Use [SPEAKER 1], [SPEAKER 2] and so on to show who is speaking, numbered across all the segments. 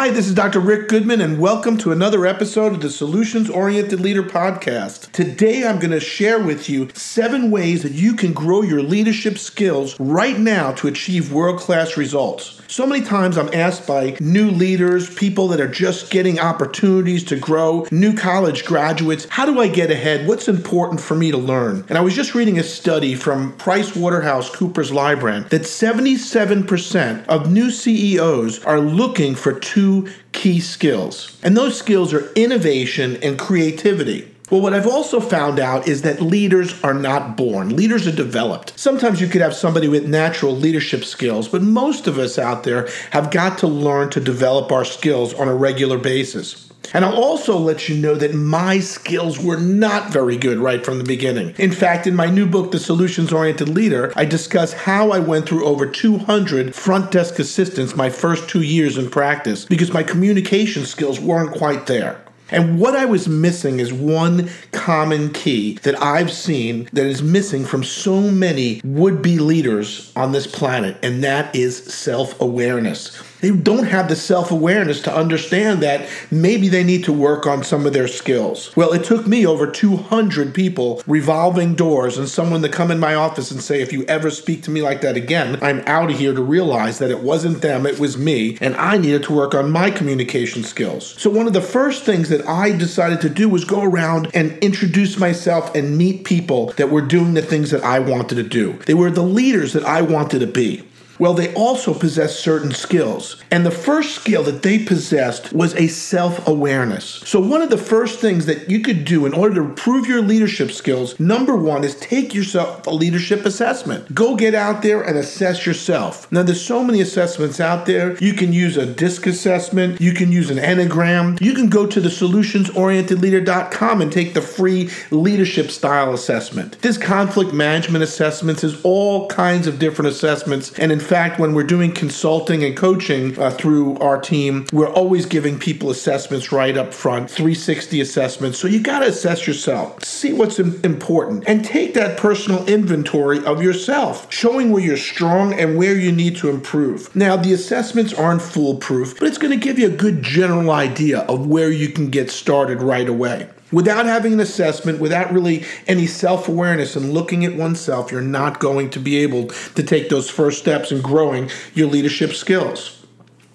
[SPEAKER 1] Hi, this is Dr. Rick Goodman, and welcome to another episode of the Solutions Oriented Leader Podcast. Today, I'm going to share with you seven ways that you can grow your leadership skills right now to achieve world class results. So many times I'm asked by new leaders, people that are just getting opportunities to grow, new college graduates, how do I get ahead? What's important for me to learn? And I was just reading a study from Price Waterhouse Coopers Lybrand that 77% of new CEOs are looking for two key skills. And those skills are innovation and creativity. Well, what I've also found out is that leaders are not born. Leaders are developed. Sometimes you could have somebody with natural leadership skills, but most of us out there have got to learn to develop our skills on a regular basis. And I'll also let you know that my skills were not very good right from the beginning. In fact, in my new book, The Solutions Oriented Leader, I discuss how I went through over 200 front desk assistants my first two years in practice because my communication skills weren't quite there. And what I was missing is one common key that I've seen that is missing from so many would be leaders on this planet, and that is self awareness. They don't have the self awareness to understand that maybe they need to work on some of their skills. Well, it took me over 200 people revolving doors and someone to come in my office and say, if you ever speak to me like that again, I'm out of here to realize that it wasn't them, it was me, and I needed to work on my communication skills. So, one of the first things that I decided to do was go around and introduce myself and meet people that were doing the things that I wanted to do. They were the leaders that I wanted to be. Well, they also possess certain skills. And the first skill that they possessed was a self awareness. So, one of the first things that you could do in order to improve your leadership skills, number one, is take yourself a leadership assessment. Go get out there and assess yourself. Now, there's so many assessments out there. You can use a DISC assessment, you can use an Enneagram, you can go to the solutionsorientedleader.com and take the free leadership style assessment. There's conflict management assessments, there's all kinds of different assessments. And in fact, when we're doing consulting and coaching uh, through our team, we're always giving people assessments right up front 360 assessments. So you got to assess yourself, see what's important, and take that personal inventory of yourself, showing where you're strong and where you need to improve. Now, the assessments aren't foolproof, but it's going to give you a good general idea of where you can get started right away. Without having an assessment, without really any self awareness and looking at oneself, you're not going to be able to take those first steps in growing your leadership skills.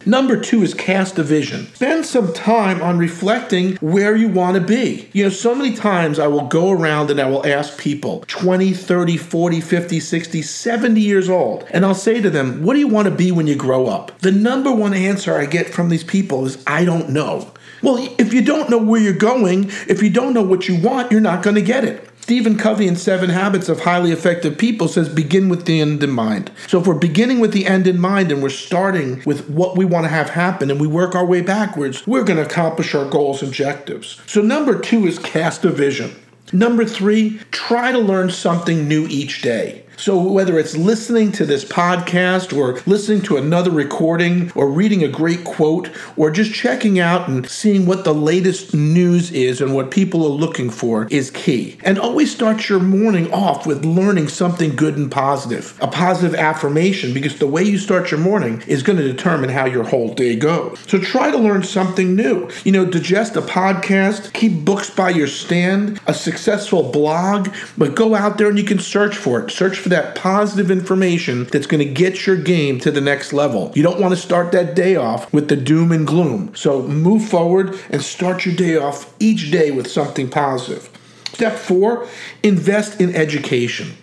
[SPEAKER 1] Number two is cast a vision. Spend some time on reflecting where you want to be. You know, so many times I will go around and I will ask people 20, 30, 40, 50, 60, 70 years old, and I'll say to them, What do you want to be when you grow up? The number one answer I get from these people is, I don't know. Well, if you don't know where you're going, if you don't know what you want, you're not going to get it. Stephen Covey in Seven Habits of Highly Effective People says begin with the end in mind. So if we're beginning with the end in mind and we're starting with what we want to have happen and we work our way backwards, we're going to accomplish our goals and objectives. So number two is cast a vision. Number three, try to learn something new each day. So, whether it's listening to this podcast or listening to another recording or reading a great quote or just checking out and seeing what the latest news is and what people are looking for is key. And always start your morning off with learning something good and positive, a positive affirmation, because the way you start your morning is going to determine how your whole day goes. So, try to learn something new. You know, digest a podcast, keep books by your stand, a successful blog, but go out there and you can search for it. Search for that positive information that's going to get your game to the next level. You don't want to start that day off with the doom and gloom. So move forward and start your day off each day with something positive. Step four, invest in education.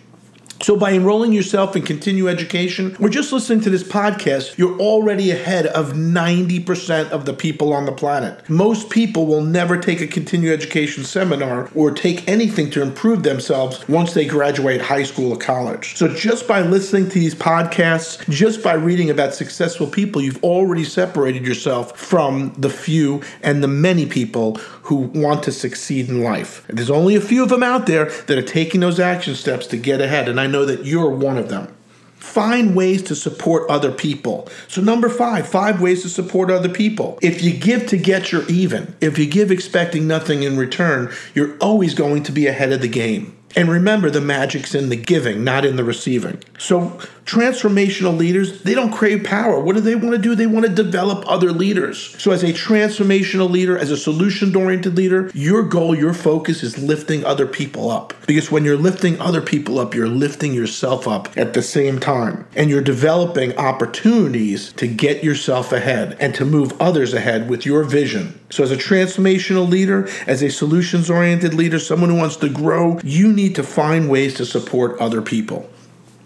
[SPEAKER 1] So, by enrolling yourself in continue education or just listening to this podcast, you're already ahead of 90% of the people on the planet. Most people will never take a continue education seminar or take anything to improve themselves once they graduate high school or college. So, just by listening to these podcasts, just by reading about successful people, you've already separated yourself from the few and the many people who want to succeed in life. There's only a few of them out there that are taking those action steps to get ahead, and I know that you're one of them. Find ways to support other people. So, number five, five ways to support other people. If you give to get your even. If you give expecting nothing in return, you're always going to be ahead of the game. And remember, the magic's in the giving, not in the receiving. So, transformational leaders, they don't crave power. What do they want to do? They want to develop other leaders. So, as a transformational leader, as a solution oriented leader, your goal, your focus is lifting other people up. Because when you're lifting other people up, you're lifting yourself up at the same time. And you're developing opportunities to get yourself ahead and to move others ahead with your vision. So, as a transformational leader, as a solutions oriented leader, someone who wants to grow, you need to find ways to support other people.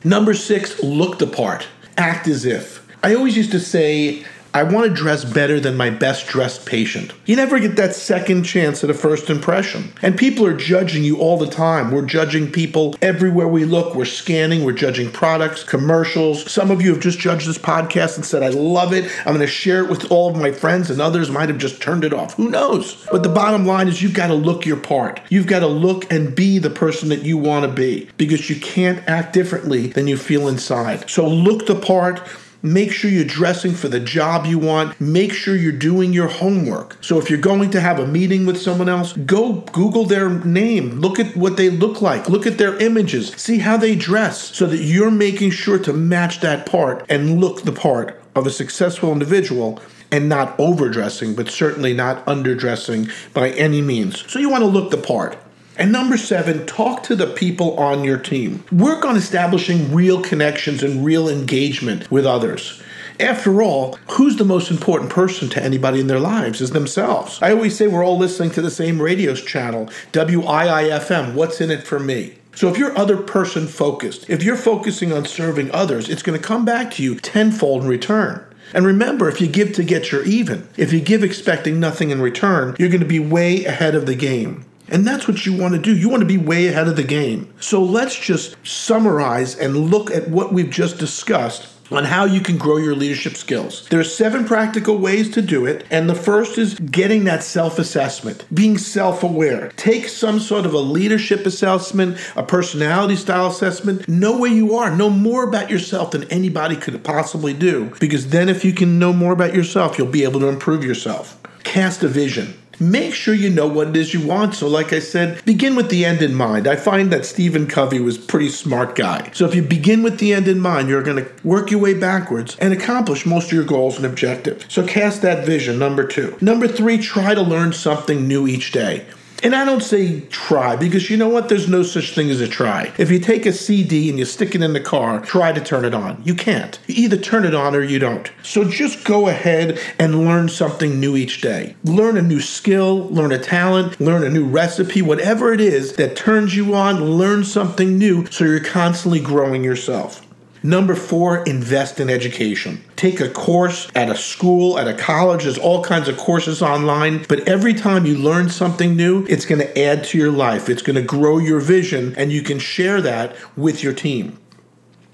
[SPEAKER 1] Number six, look the part. Act as if. I always used to say, I want to dress better than my best dressed patient. You never get that second chance at a first impression. And people are judging you all the time. We're judging people everywhere we look. We're scanning, we're judging products, commercials. Some of you have just judged this podcast and said, I love it. I'm going to share it with all of my friends, and others might have just turned it off. Who knows? But the bottom line is you've got to look your part. You've got to look and be the person that you want to be because you can't act differently than you feel inside. So look the part Make sure you're dressing for the job you want. Make sure you're doing your homework. So if you're going to have a meeting with someone else, go Google their name. Look at what they look like. Look at their images. See how they dress so that you're making sure to match that part and look the part of a successful individual and not overdressing, but certainly not underdressing by any means. So you want to look the part. And number seven, talk to the people on your team. Work on establishing real connections and real engagement with others. After all, who's the most important person to anybody in their lives is themselves. I always say we're all listening to the same radio channel, WIIFM. What's in it for me? So if you're other person focused, if you're focusing on serving others, it's going to come back to you tenfold in return. And remember, if you give to get your even, if you give expecting nothing in return, you're going to be way ahead of the game. And that's what you want to do. You want to be way ahead of the game. So let's just summarize and look at what we've just discussed on how you can grow your leadership skills. There are seven practical ways to do it, and the first is getting that self assessment, being self aware. Take some sort of a leadership assessment, a personality style assessment. Know where you are, know more about yourself than anybody could possibly do, because then if you can know more about yourself, you'll be able to improve yourself. Cast a vision make sure you know what it is you want. So, like I said, begin with the end in mind. I find that Stephen Covey was pretty smart guy. So, if you begin with the end in mind, you're going to work your way backwards and accomplish most of your goals and objectives. So, cast that vision, number two. Number three, try to learn something new each day. And I don't say try because you know what? There's no such thing as a try. If you take a CD and you stick it in the car, try to turn it on. You can't. You either turn it on or you don't. So just go ahead and learn something new each day. Learn a new skill, learn a talent, learn a new recipe, whatever it is that turns you on, learn something new so you're constantly growing yourself. Number four, invest in education. Take a course at a school, at a college. There's all kinds of courses online. But every time you learn something new, it's going to add to your life. It's going to grow your vision, and you can share that with your team.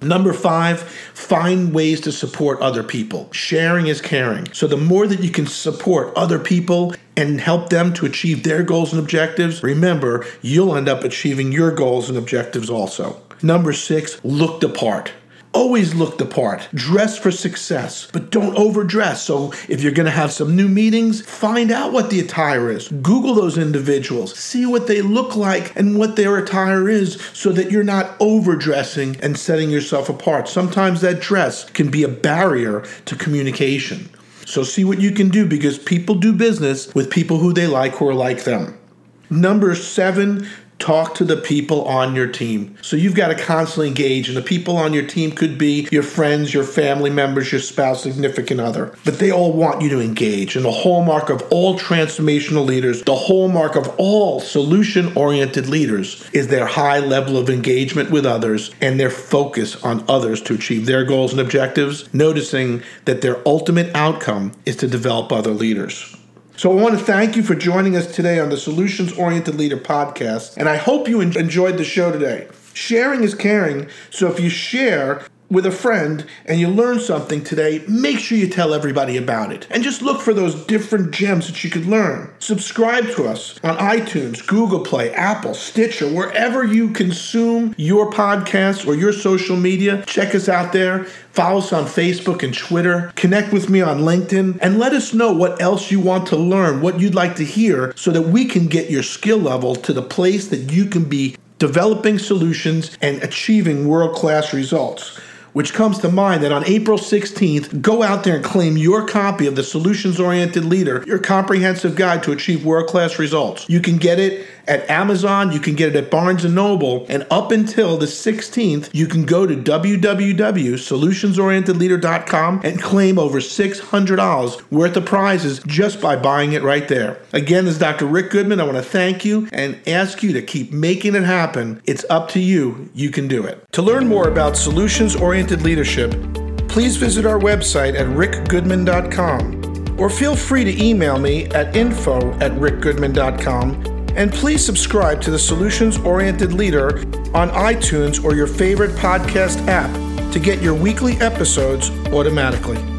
[SPEAKER 1] Number five, find ways to support other people. Sharing is caring. So, the more that you can support other people and help them to achieve their goals and objectives, remember, you'll end up achieving your goals and objectives also. Number six, look the part. Always look the part. Dress for success, but don't overdress. So if you're going to have some new meetings, find out what the attire is. Google those individuals. See what they look like and what their attire is so that you're not overdressing and setting yourself apart. Sometimes that dress can be a barrier to communication. So see what you can do because people do business with people who they like who are like them. Number seven, talk to the people on your team. So you've got to constantly engage, and the people on your team could be your friends, your family members, your spouse, significant other, but they all want you to engage. And the hallmark of all transformational leaders, the hallmark of all solution oriented leaders, is their high level of engagement with others and their focus on others to achieve their goals and objectives, noticing that their ultimate outcome is to develop other leaders. So I want to thank you for joining us today on the Solutions Oriented Leader podcast, and I hope you enjoyed the show today. Sharing is caring, so if you share, with a friend and you learn something today, make sure you tell everybody about it. And just look for those different gems that you could learn. Subscribe to us on iTunes, Google Play, Apple, Stitcher, wherever you consume your podcasts or your social media. Check us out there. Follow us on Facebook and Twitter. Connect with me on LinkedIn and let us know what else you want to learn, what you'd like to hear, so that we can get your skill level to the place that you can be developing solutions and achieving world class results which comes to mind that on April 16th, go out there and claim your copy of the Solutions Oriented Leader, your comprehensive guide to achieve world class results. You can get it at Amazon, you can get it at Barnes & Noble, and up until the 16th, you can go to www.solutionsorientedleader.com and claim over $600 worth of prizes just by buying it right there. Again, this is Dr. Rick Goodman. I want to thank you and ask you to keep making it happen. It's up to you. You can do it. To learn more about solutions oriented leadership, please visit our website at rickgoodman.com or feel free to email me at info at rickgoodman.com and please subscribe to the Solutions Oriented Leader on iTunes or your favorite podcast app to get your weekly episodes automatically.